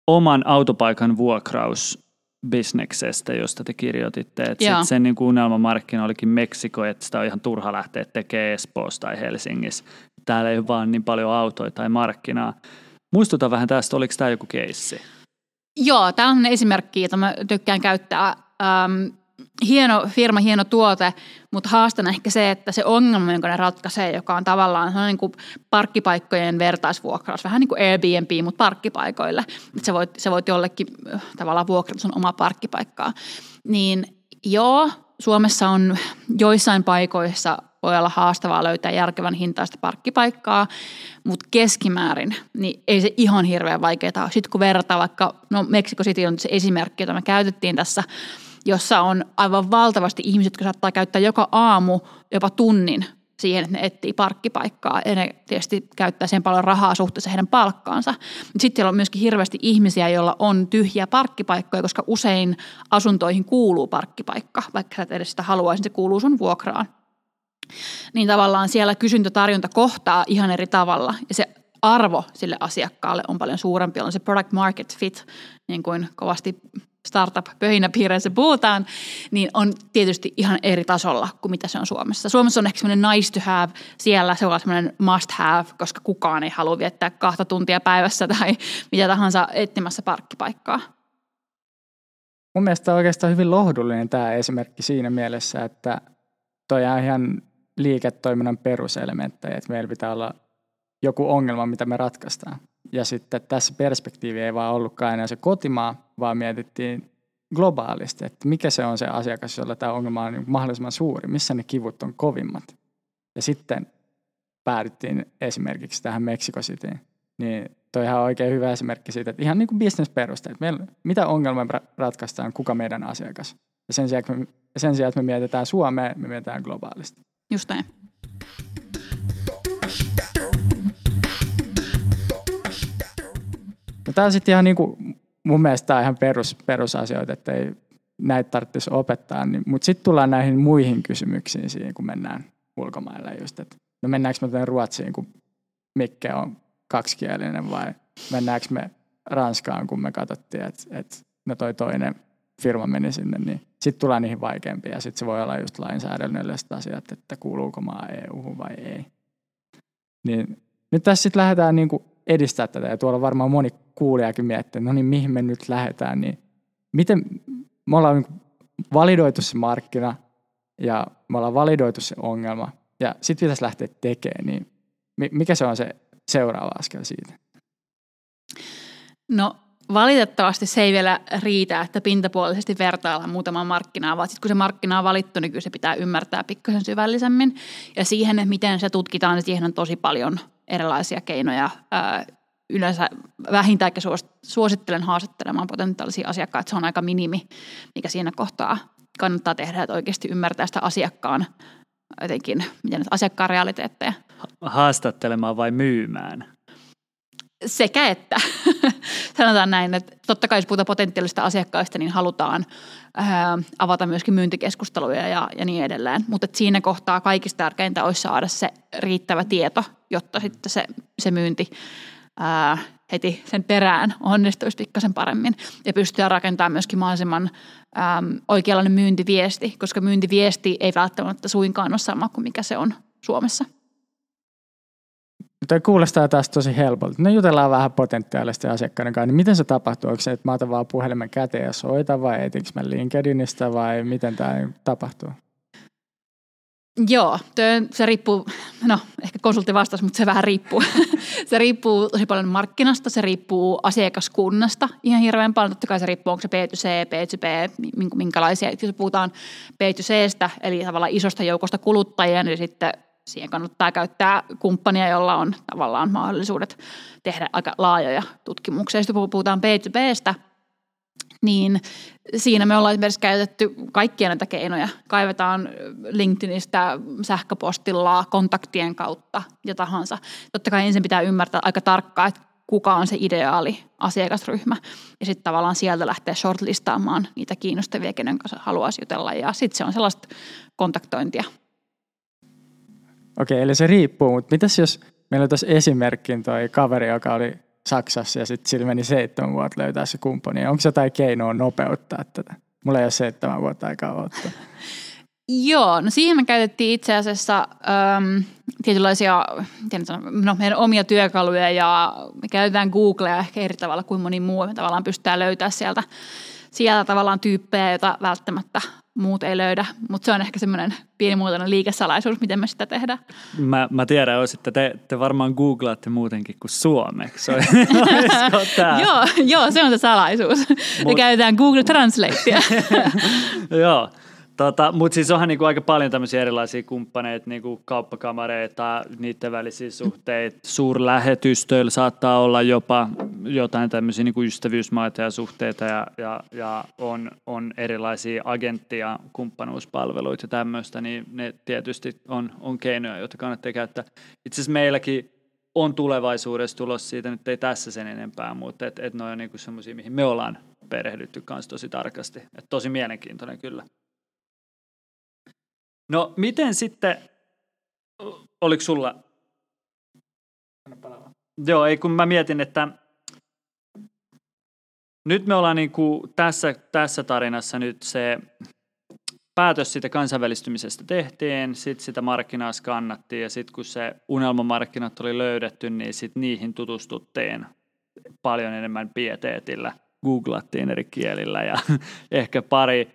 oman autopaikan vuokraus bisneksestä, josta te kirjoititte. Että sit sen niin unelmamarkkina olikin Meksiko, että sitä on ihan turha lähteä tekemään Espoossa tai Helsingissä. Täällä ei ole vaan niin paljon autoja tai markkinaa. Muistuta vähän tästä, oliko tämä joku keissi? Joo, tämä on esimerkki, jota mä tykkään käyttää. Ähm, hieno firma, hieno tuote, mutta haastana ehkä se, että se ongelma, jonka ne ratkaisee, joka on tavallaan niin kuin parkkipaikkojen vertaisvuokraus, vähän niin kuin Airbnb, mutta parkkipaikoille. Että sä voit, sä voit jollekin äh, tavallaan vuokrata sun omaa parkkipaikkaa. Niin joo, Suomessa on joissain paikoissa voi olla haastavaa löytää järkevän hintaista parkkipaikkaa, mutta keskimäärin niin ei se ihan hirveän vaikeaa Sitten kun verrataan vaikka, no Meksiko City on se esimerkki, jota me käytettiin tässä – jossa on aivan valtavasti ihmiset, jotka saattaa käyttää joka aamu jopa tunnin siihen, että ne etsii parkkipaikkaa ja ne tietysti käyttää sen paljon rahaa suhteessa heidän palkkaansa. Sitten siellä on myöskin hirveästi ihmisiä, joilla on tyhjiä parkkipaikkoja, koska usein asuntoihin kuuluu parkkipaikka, vaikka sä et edes sitä haluaisin, se kuuluu sun vuokraan. Niin tavallaan siellä kysyntä-tarjonta kohtaa ihan eri tavalla ja se arvo sille asiakkaalle on paljon suurempi, on se product market fit, niin kuin kovasti startup-pöhinäpiireissä puhutaan, niin on tietysti ihan eri tasolla kuin mitä se on Suomessa. Suomessa on ehkä semmoinen nice to have, siellä se on semmoinen must have, koska kukaan ei halua viettää kahta tuntia päivässä tai mitä tahansa etsimässä parkkipaikkaa. Mun mielestä on oikeastaan hyvin lohdullinen tämä esimerkki siinä mielessä, että toi on ihan liiketoiminnan peruselementtejä, että meillä pitää olla joku ongelma, mitä me ratkaistaan. Ja sitten tässä perspektiivi ei vaan ollutkaan enää se kotimaa, vaan mietittiin globaalisti, että mikä se on se asiakas, jolla tämä ongelma on niin mahdollisimman suuri, missä ne kivut on kovimmat. Ja sitten päädyttiin esimerkiksi tähän Mexico Cityin. Niin toi on ihan oikein hyvä esimerkki siitä, että ihan niin kuin bisnesperusteet. Meillä, mitä ongelmaa ratkaistaan, kuka meidän asiakas. Ja sen sijaan, sen sijaan, että me mietitään Suomea, me mietitään globaalisti. Just näin. No tämä on sitten ihan niin kuin, mun mielestä tämä ihan perus, perusasioita, että ei näitä tarvitsisi opettaa. Niin, mutta sitten tullaan näihin muihin kysymyksiin siihen, kun mennään ulkomaille just, että no mennäänkö me tänne Ruotsiin, kun Mikke on kaksikielinen vai mennäänkö me Ranskaan, kun me katsottiin, että, että no toi toinen firma meni sinne, niin sitten tulee niihin vaikeampia ja sitten se voi olla just lainsäädännölliset asiat, että kuuluuko maa EU vai ei. Niin nyt tässä sitten lähdetään niin kuin edistää tätä ja tuolla varmaan moni kuulijakin miettii, no niin mihin me nyt lähdetään, niin miten me ollaan niin validoitu se markkina ja me ollaan validoitu se ongelma ja sitten pitäisi lähteä tekemään, niin mikä se on se seuraava askel siitä? No valitettavasti se ei vielä riitä, että pintapuolisesti vertaillaan muutamaa markkinaa, vaan sitten kun se markkina on valittu, niin kyllä se pitää ymmärtää pikkasen syvällisemmin. Ja siihen, että miten se tutkitaan, niin siihen on tosi paljon erilaisia keinoja. Yleensä vähintäänkin suosittelen haastattelemaan potentiaalisia asiakkaita. Se on aika minimi, mikä siinä kohtaa kannattaa tehdä, että oikeasti ymmärtää sitä asiakkaan jotenkin, miten asiakkaan realiteetteja. Haastattelemaan vai myymään? Sekä että. Sanotaan näin, että totta kai jos puhutaan potentiaalista asiakkaista, niin halutaan ää, avata myöskin myyntikeskusteluja ja, ja niin edelleen. Mutta siinä kohtaa kaikista tärkeintä olisi saada se riittävä tieto, jotta sitten se, se myynti ää, heti sen perään onnistuisi pikkasen paremmin. Ja pystyä rakentamaan myöskin mahdollisimman äm, oikeanlainen myyntiviesti, koska myyntiviesti ei välttämättä suinkaan ole sama kuin mikä se on Suomessa. Toi kuulostaa taas tosi helpolta. No jutellaan vähän potentiaalisten asiakkaiden kanssa. Niin miten se tapahtuu? Onko se, että mä otan vaan puhelimen käteen ja soitan vai etinkö mä LinkedInistä vai miten tämä tapahtuu? Joo, se riippuu, no ehkä konsultti vastasi, mutta se vähän riippuu. se riippuu tosi paljon markkinasta, se riippuu asiakaskunnasta ihan hirveän paljon. Totta kai se riippuu, onko se B2C, B2B, minkälaisia. Jos puhutaan B2Cstä, eli tavallaan isosta joukosta kuluttajia, niin sitten siihen kannattaa käyttää kumppania, jolla on tavallaan mahdollisuudet tehdä aika laajoja tutkimuksia. Sitten puhutaan B2Bstä, niin siinä me ollaan esimerkiksi käytetty kaikkia näitä keinoja. Kaivetaan LinkedInistä, sähköpostilla, kontaktien kautta ja tahansa. Totta kai ensin pitää ymmärtää aika tarkkaan, että kuka on se ideaali asiakasryhmä. Ja sitten tavallaan sieltä lähtee shortlistaamaan niitä kiinnostavia, kenen kanssa haluaisi jutella. Ja sitten se on sellaista kontaktointia Okei, eli se riippuu, mutta mitäs jos meillä tuossa esimerkkin toi kaveri, joka oli Saksassa ja sitten sillä meni seitsemän vuotta löytää se kumppani. Onko jotain keinoa nopeuttaa tätä? Mulla ei ole seitsemän vuotta aikaa ottaa. Joo, no siihen me käytettiin itse asiassa äm, tietynlaisia no, meidän omia työkaluja ja me käytetään Googlea ehkä eri tavalla kuin moni muu. Me tavallaan pystytään löytää sieltä, sieltä tavallaan tyyppejä, joita välttämättä muut ei löydä, mutta se on ehkä semmoinen pienimuotoinen liikesalaisuus, miten me sitä tehdään. Mä, mä tiedän, että te, te varmaan googlaatte muutenkin kuin suomeksi. joo, joo, se on se salaisuus. Mut... Me käytetään Google Translatea. joo, Tota, Mutta siis onhan niinku aika paljon tämmöisiä erilaisia kumppaneita, niinku kauppakamareita, niiden välisiä suhteita. Suurlähetystöillä saattaa olla jopa jotain tämmöisiä niinku ystävyysmaita ja suhteita ja, ja, ja on, on erilaisia agenttia, kumppanuuspalveluita ja tämmöistä, niin ne tietysti on, on keinoja, joita kannattaa käyttää. Itse asiassa meilläkin on tulevaisuudessa tulos siitä, nyt ei tässä sen enempää, mutta et, et ne on niinku semmoisia, mihin me ollaan perehdytty kanssa tosi tarkasti. Et tosi mielenkiintoinen kyllä. No miten sitten, oliko sulla? Joo, ei kun mä mietin, että nyt me ollaan niin kuin tässä, tässä tarinassa nyt se päätös siitä kansainvälistymisestä tehtiin, sitten sitä markkinaa skannattiin ja sitten kun se unelmamarkkinat oli löydetty, niin sitten niihin tutustuttiin paljon enemmän pieteetillä, googlattiin eri kielillä ja ehkä pari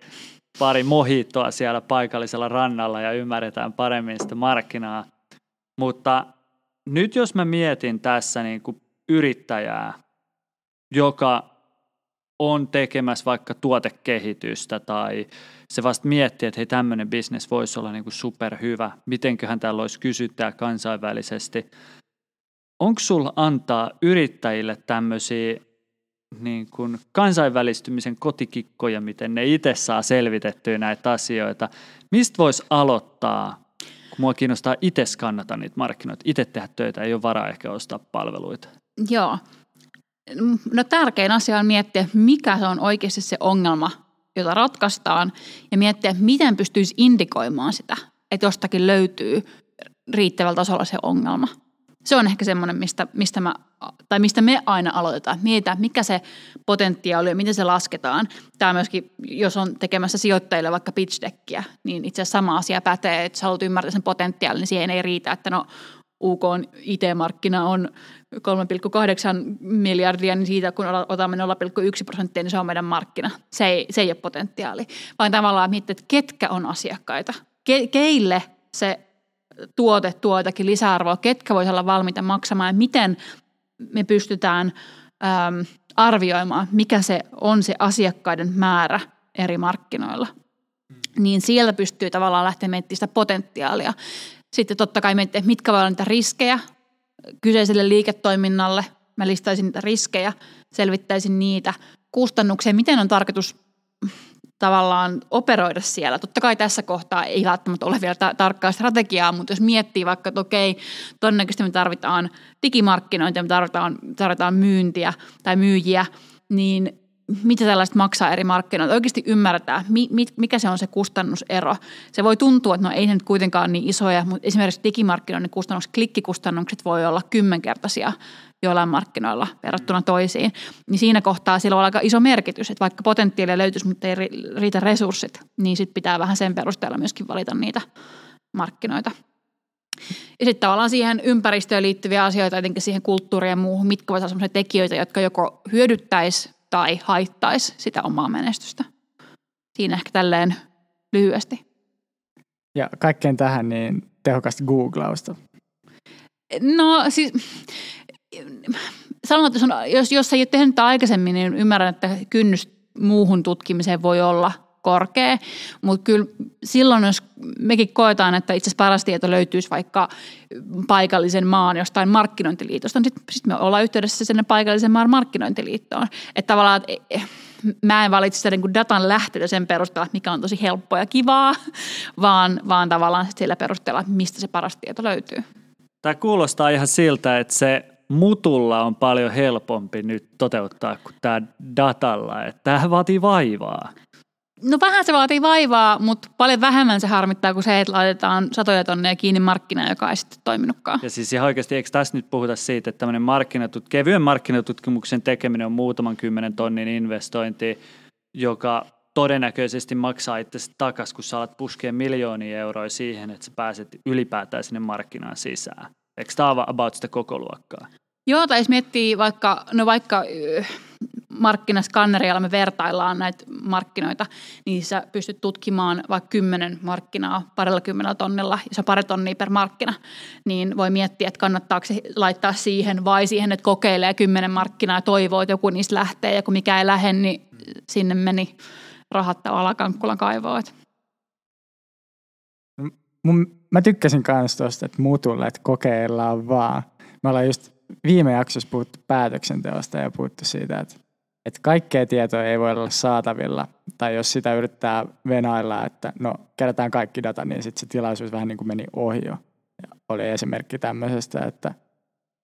pari mohittoa siellä paikallisella rannalla ja ymmärretään paremmin sitä markkinaa. Mutta nyt jos mä mietin tässä niin kuin yrittäjää, joka on tekemässä vaikka tuotekehitystä tai se vasta miettii, että hei tämmöinen bisnes voisi olla niin kuin superhyvä, mitenköhän täällä olisi kysyttää kansainvälisesti. Onko sulla antaa yrittäjille tämmöisiä niin kuin kansainvälistymisen kotikikkoja, miten ne itse saa selvitettyä näitä asioita. Mistä voisi aloittaa, kun mua kiinnostaa itse skannata niitä markkinoita, itse tehdä töitä, ei ole varaa ehkä ostaa palveluita? Joo. No tärkein asia on miettiä, mikä se on oikeasti se ongelma, jota ratkaistaan, ja miettiä, miten pystyisi indikoimaan sitä, että jostakin löytyy riittävällä tasolla se ongelma – se on ehkä semmoinen, mistä, mistä, mä, tai mistä me aina aloitetaan. Mietitään, mikä se potentiaali on, miten se lasketaan. Tämä myöskin, jos on tekemässä sijoittajille vaikka pitch deckia, niin itse asiassa sama asia pätee, että sä haluat ymmärtää sen potentiaalin, niin siihen ei riitä, että no UK IT-markkina on 3,8 miljardia, niin siitä kun otamme 0,1 prosenttia, niin se on meidän markkina. Se ei, se ei ole potentiaali, vaan tavallaan miettiä, että ketkä on asiakkaita, Ke, keille se tuote tuo jotakin lisäarvoa, ketkä voisivat olla valmiita maksamaan ja miten me pystytään äm, arvioimaan, mikä se on se asiakkaiden määrä eri markkinoilla. Niin siellä pystyy tavallaan lähteä miettimään sitä potentiaalia. Sitten totta kai miettiä, mitkä voivat olla niitä riskejä kyseiselle liiketoiminnalle. Mä listaisin niitä riskejä, selvittäisin niitä kustannuksia, miten on tarkoitus tavallaan operoida siellä. Totta kai tässä kohtaa ei välttämättä ole vielä ta- tarkkaa strategiaa, mutta jos miettii vaikka, että okei, todennäköisesti me tarvitaan digimarkkinointia, me tarvitaan, tarvitaan myyntiä tai myyjiä, niin mitä tällaista maksaa eri markkinoilla. Oikeasti ymmärretään, mikä se on se kustannusero. Se voi tuntua, että no ei ne nyt kuitenkaan niin isoja, mutta esimerkiksi digimarkkinoinnin kustannukset, klikkikustannukset voi olla kymmenkertaisia joillain markkinoilla verrattuna toisiin. Niin siinä kohtaa sillä on aika iso merkitys, että vaikka potentiaalia löytyisi, mutta ei riitä resurssit, niin sitten pitää vähän sen perusteella myöskin valita niitä markkinoita. Ja sitten tavallaan siihen ympäristöön liittyviä asioita, jotenkin siihen kulttuuriin ja muuhun, mitkä voisivat olla sellaisia tekijöitä, jotka joko hyödyttäisi tai haittaisi sitä omaa menestystä. Siinä ehkä tälleen lyhyesti. Ja kaikkeen tähän niin tehokasta googlausta. No siis, sanon, että jos, on, jos, jos ei ole tehnyt aikaisemmin, niin ymmärrän, että kynnys muuhun tutkimiseen voi olla korkea, mutta kyllä silloin, jos mekin koetaan, että itse asiassa paras tieto löytyisi vaikka paikallisen maan jostain markkinointiliitosta, niin sitten sit me ollaan yhteydessä sinne paikallisen maan markkinointiliittoon. Että tavallaan, että e, mä en valitse sitä niin datan lähteitä sen perusteella, mikä on tosi helppoa ja kivaa, vaan, vaan tavallaan sillä perusteella, mistä se paras tieto löytyy. Tämä kuulostaa ihan siltä, että se mutulla on paljon helpompi nyt toteuttaa kuin tämä datalla. Että tämähän vaatii vaivaa. No vähän se vaatii vaivaa, mutta paljon vähemmän se harmittaa kuin se, että laitetaan satoja tonneja kiinni markkinaan, joka ei sitten toiminutkaan. Ja siis ihan oikeasti, eikö tässä nyt puhuta siitä, että tämmöinen markkinatut, kevyen markkinatutkimuksen tekeminen on muutaman kymmenen tonnin investointi, joka todennäköisesti maksaa itse takaisin, kun saat puskea miljoonia euroja siihen, että sä pääset ylipäätään sinne markkinaan sisään. Eikö tämä ole about sitä koko luokkaa? Joo, tai jos miettii vaikka, no vaikka markkinaskannerialla me vertaillaan näitä markkinoita, niin sä pystyt tutkimaan vaikka kymmenen markkinaa parilla kymmenellä tonnilla, ja se on pari tonnia per markkina, niin voi miettiä, että kannattaako se laittaa siihen vai siihen, että kokeilee kymmenen markkinaa ja toivoo, että joku niistä lähtee, ja kun mikä ei lähde, niin sinne meni rahat tavallaan kankkulan kaivoon. Mun, mä tykkäsin myös tuosta, että mutulle, että kokeillaan vaan. Me ollaan just viime jaksossa puhuttu päätöksenteosta ja puhuttu siitä, että, että kaikkea tietoa ei voi olla saatavilla. Tai jos sitä yrittää venailla, että no kerätään kaikki data, niin sitten se tilaisuus vähän niin kuin meni ohi jo. Ja oli esimerkki tämmöisestä, että,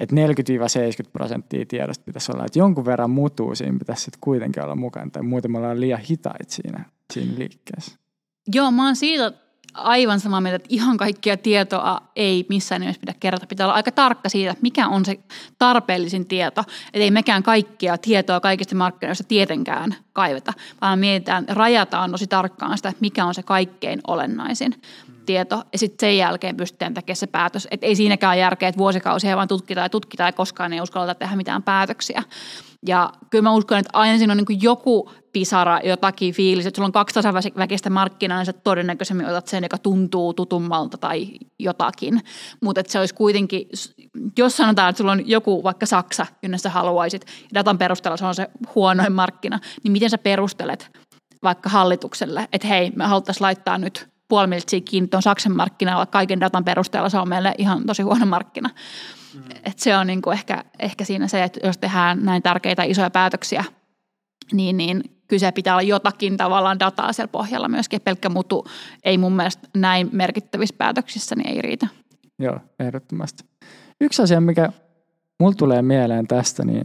että 40-70 prosenttia tiedosta pitäisi olla, että jonkun verran mutuu siinä pitäisi sitten kuitenkin olla mukana, tai muuten me ollaan liian hitaita siinä, siinä liikkeessä. Joo, mä oon siitä aivan samaa mieltä, että ihan kaikkia tietoa ei missään nimessä pidä kerätä. Pitää olla aika tarkka siitä, mikä on se tarpeellisin tieto. Että ei mekään kaikkia tietoa kaikista markkinoista tietenkään kaiveta, vaan mietitään, rajataan tosi tarkkaan sitä, mikä on se kaikkein olennaisin tieto. Ja sitten sen jälkeen pystytään tekemään se päätös. Että ei siinäkään ole järkeä, että vuosikausia vaan tutkitaan ja tutkitaan ja koskaan ei uskalleta tehdä mitään päätöksiä. Ja kyllä mä uskon, että aina siinä on niin joku pisara, jotakin fiilis, että sulla on kaksi tasaväkistä markkinaa, niin sä todennäköisemmin otat sen, joka tuntuu tutummalta tai jotakin. Mutta se olisi kuitenkin, jos sanotaan, että sulla on joku vaikka Saksa, jonne sä haluaisit, ja datan perusteella se on se huonoin markkina, niin miten sä perustelet vaikka hallitukselle, että hei, me haluttaisiin laittaa nyt puoli miltsiä kiinni tuon Saksan markkinalla, kaiken datan perusteella se on meille ihan tosi huono markkina. Mm. Et se on niinku ehkä, ehkä siinä se, että jos tehdään näin tärkeitä isoja päätöksiä, niin, niin kyse pitää olla jotakin tavallaan dataa siellä pohjalla myöskin. Pelkkä mutu ei mun mielestä näin merkittävissä päätöksissä niin ei riitä. Joo, ehdottomasti. Yksi asia, mikä mulla tulee mieleen tästä, niin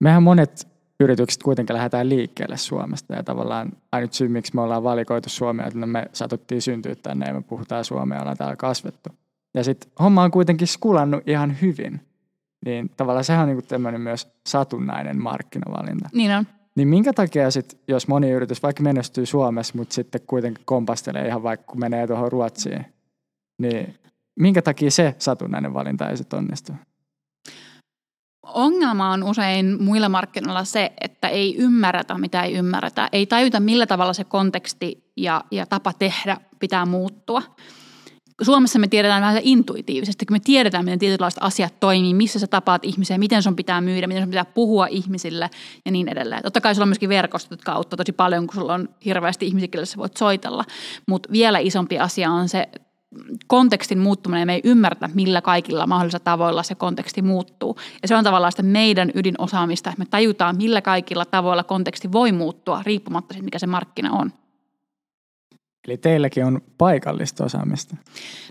mehän monet yritykset kuitenkin lähdetään liikkeelle Suomesta ja tavallaan ainut syy, miksi me ollaan valikoitu Suomea, että me satuttiin syntyä tänne ja me puhutaan Suomea, ollaan täällä kasvettu. Ja sitten homma on kuitenkin skulannut ihan hyvin. Niin tavallaan sehän on niinku tämmöinen myös satunnainen markkinavalinta. Niin on. Niin minkä takia sitten, jos moni yritys vaikka menestyy Suomessa, mutta sitten kuitenkin kompastelee ihan vaikka kun menee tuohon Ruotsiin, niin minkä takia se satunnainen valinta ei sitten onnistu? Ongelma on usein muilla markkinoilla se, että ei ymmärretä, mitä ei ymmärretä. Ei tajuta, millä tavalla se konteksti ja, ja tapa tehdä pitää muuttua. Suomessa me tiedetään vähän intuitiivisesti, kun me tiedetään, miten tietynlaiset asiat toimii, missä sä tapaat ihmisiä, miten sun pitää myydä, miten sun pitää puhua ihmisille ja niin edelleen. Totta kai sulla on myöskin verkostot, jotka tosi paljon, kun sulla on hirveästi ihmisiä, joille sä voit soitella. Mutta vielä isompi asia on se kontekstin muuttuminen. Me ei ymmärretä, millä kaikilla mahdollisilla tavoilla se konteksti muuttuu. Ja se on tavallaan sitä meidän ydinosaamista, että me tajutaan, millä kaikilla tavoilla konteksti voi muuttua, riippumatta siitä, mikä se markkina on. Eli teilläkin on paikallista osaamista.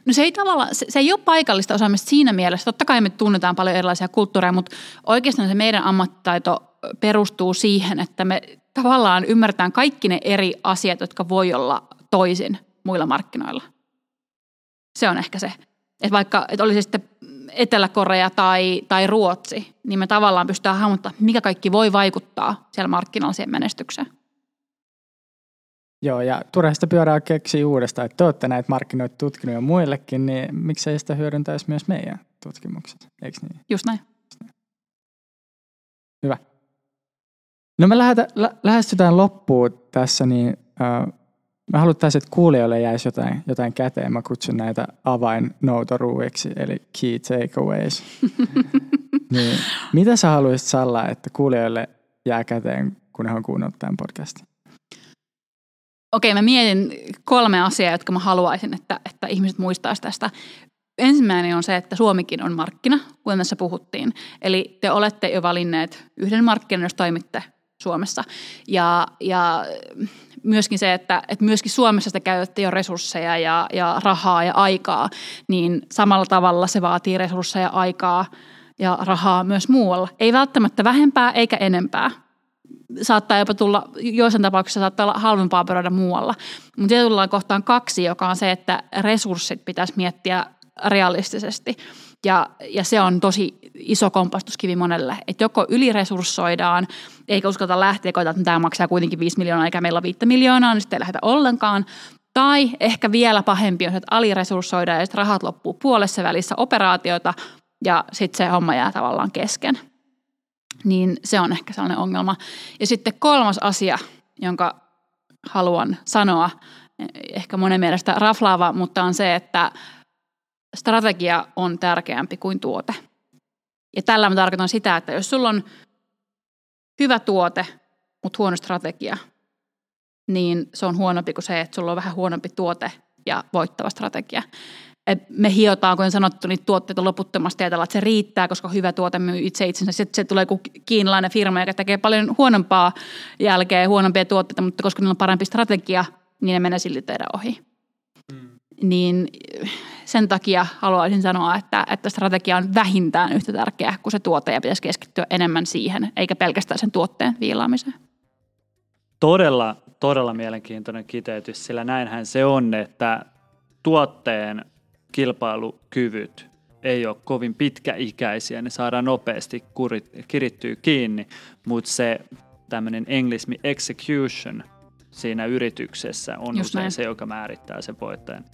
No se ei tavallaan, se, se ei ole paikallista osaamista siinä mielessä. Totta kai me tunnetaan paljon erilaisia kulttuureja, mutta oikeastaan se meidän ammattitaito perustuu siihen, että me tavallaan ymmärretään kaikki ne eri asiat, jotka voi olla toisin muilla markkinoilla. Se on ehkä se. Että vaikka että olisi sitten Etelä-Korea tai, tai Ruotsi, niin me tavallaan pystytään hahmottamaan, mikä kaikki voi vaikuttaa siellä markkinoilla siihen menestykseen. Joo, ja turhasta pyörää keksii uudestaan, että te olette näitä markkinoita tutkinut jo muillekin, niin miksei sitä hyödyntäisi myös meidän tutkimukset, eikö niin? Just näin. Hyvä. No me lähetä, lä- lähestytään loppuun tässä, niin äh, mä haluttaisin, että kuulijoille jäisi jotain, jotain käteen. Mä kutsun näitä avainnoutoruuiksi, eli key takeaways. niin, mitä sä haluaisit Salla, että kuulijoille jää käteen, kun he on kuunnellut tämän podcastin? Okei, mä mietin kolme asiaa, jotka mä haluaisin, että, että ihmiset muistaisi tästä. Ensimmäinen on se, että Suomikin on markkina, kuten tässä puhuttiin. Eli te olette jo valinneet yhden markkinan, jos toimitte Suomessa. Ja, ja myöskin se, että, että myöskin Suomessa te käytätte jo resursseja ja, ja rahaa ja aikaa, niin samalla tavalla se vaatii resursseja, aikaa ja rahaa myös muualla. Ei välttämättä vähempää eikä enempää, saattaa jopa tulla, joissain tapauksissa saattaa olla halvempaa operoida muualla. Mutta sitten tullaan kohtaan kaksi, joka on se, että resurssit pitäisi miettiä realistisesti. Ja, ja se on tosi iso kompastuskivi monelle, että joko yliresurssoidaan, eikä uskota lähteä, koita, että tämä maksaa kuitenkin 5 miljoonaa, eikä meillä ole 5 miljoonaa, niin sitten ei lähdetä ollenkaan. Tai ehkä vielä pahempi on, että aliresurssoidaan ja sitten rahat loppuu puolessa välissä operaatiota ja sitten se homma jää tavallaan kesken niin se on ehkä sellainen ongelma. Ja sitten kolmas asia, jonka haluan sanoa, ehkä monen mielestä raflaava, mutta on se, että strategia on tärkeämpi kuin tuote. Ja tällä mä tarkoitan sitä, että jos sulla on hyvä tuote, mutta huono strategia, niin se on huonompi kuin se, että sulla on vähän huonompi tuote ja voittava strategia me hiotaan, kuten sanottu, niitä tuotteita loputtomasti ajatella, että se riittää, koska hyvä tuote myy itse itsensä. Sitten se tulee kuin kiinalainen firma, joka tekee paljon huonompaa jälkeä, huonompia tuotteita, mutta koska niillä on parempi strategia, niin ne menee silti teidän ohi. Hmm. Niin sen takia haluaisin sanoa, että, että strategia on vähintään yhtä tärkeä kuin se tuote ja pitäisi keskittyä enemmän siihen, eikä pelkästään sen tuotteen viilaamiseen. Todella, todella mielenkiintoinen kiteytys, sillä näinhän se on, että tuotteen kilpailukyvyt ei ole kovin pitkäikäisiä, ne saadaan nopeasti kurit, kirittyä kiinni, mutta se tämmöinen englismi execution siinä yrityksessä on Just usein näin. se, joka määrittää sen voittajan.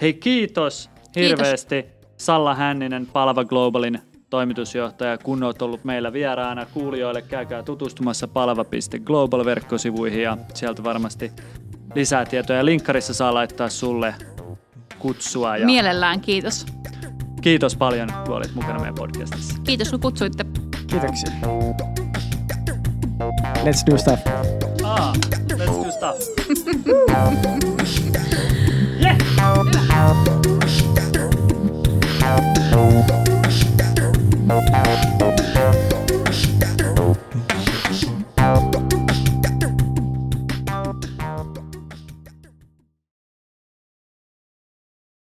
Hei kiitos hirveästi kiitos. Salla Hänninen, Palva Globalin toimitusjohtaja, kun olet ollut meillä vieraana. Kuulijoille käykää tutustumassa palva.global-verkkosivuihin ja sieltä varmasti lisää tietoja. Linkkarissa saa laittaa sulle kutsua. Ja... Mielellään, kiitos. Kiitos paljon, kun olit mukana meidän podcastissa. Kiitos, kun kutsuitte. Kiitoksia. Let's do stuff. Ah, let's do stuff. yeah. Yeah.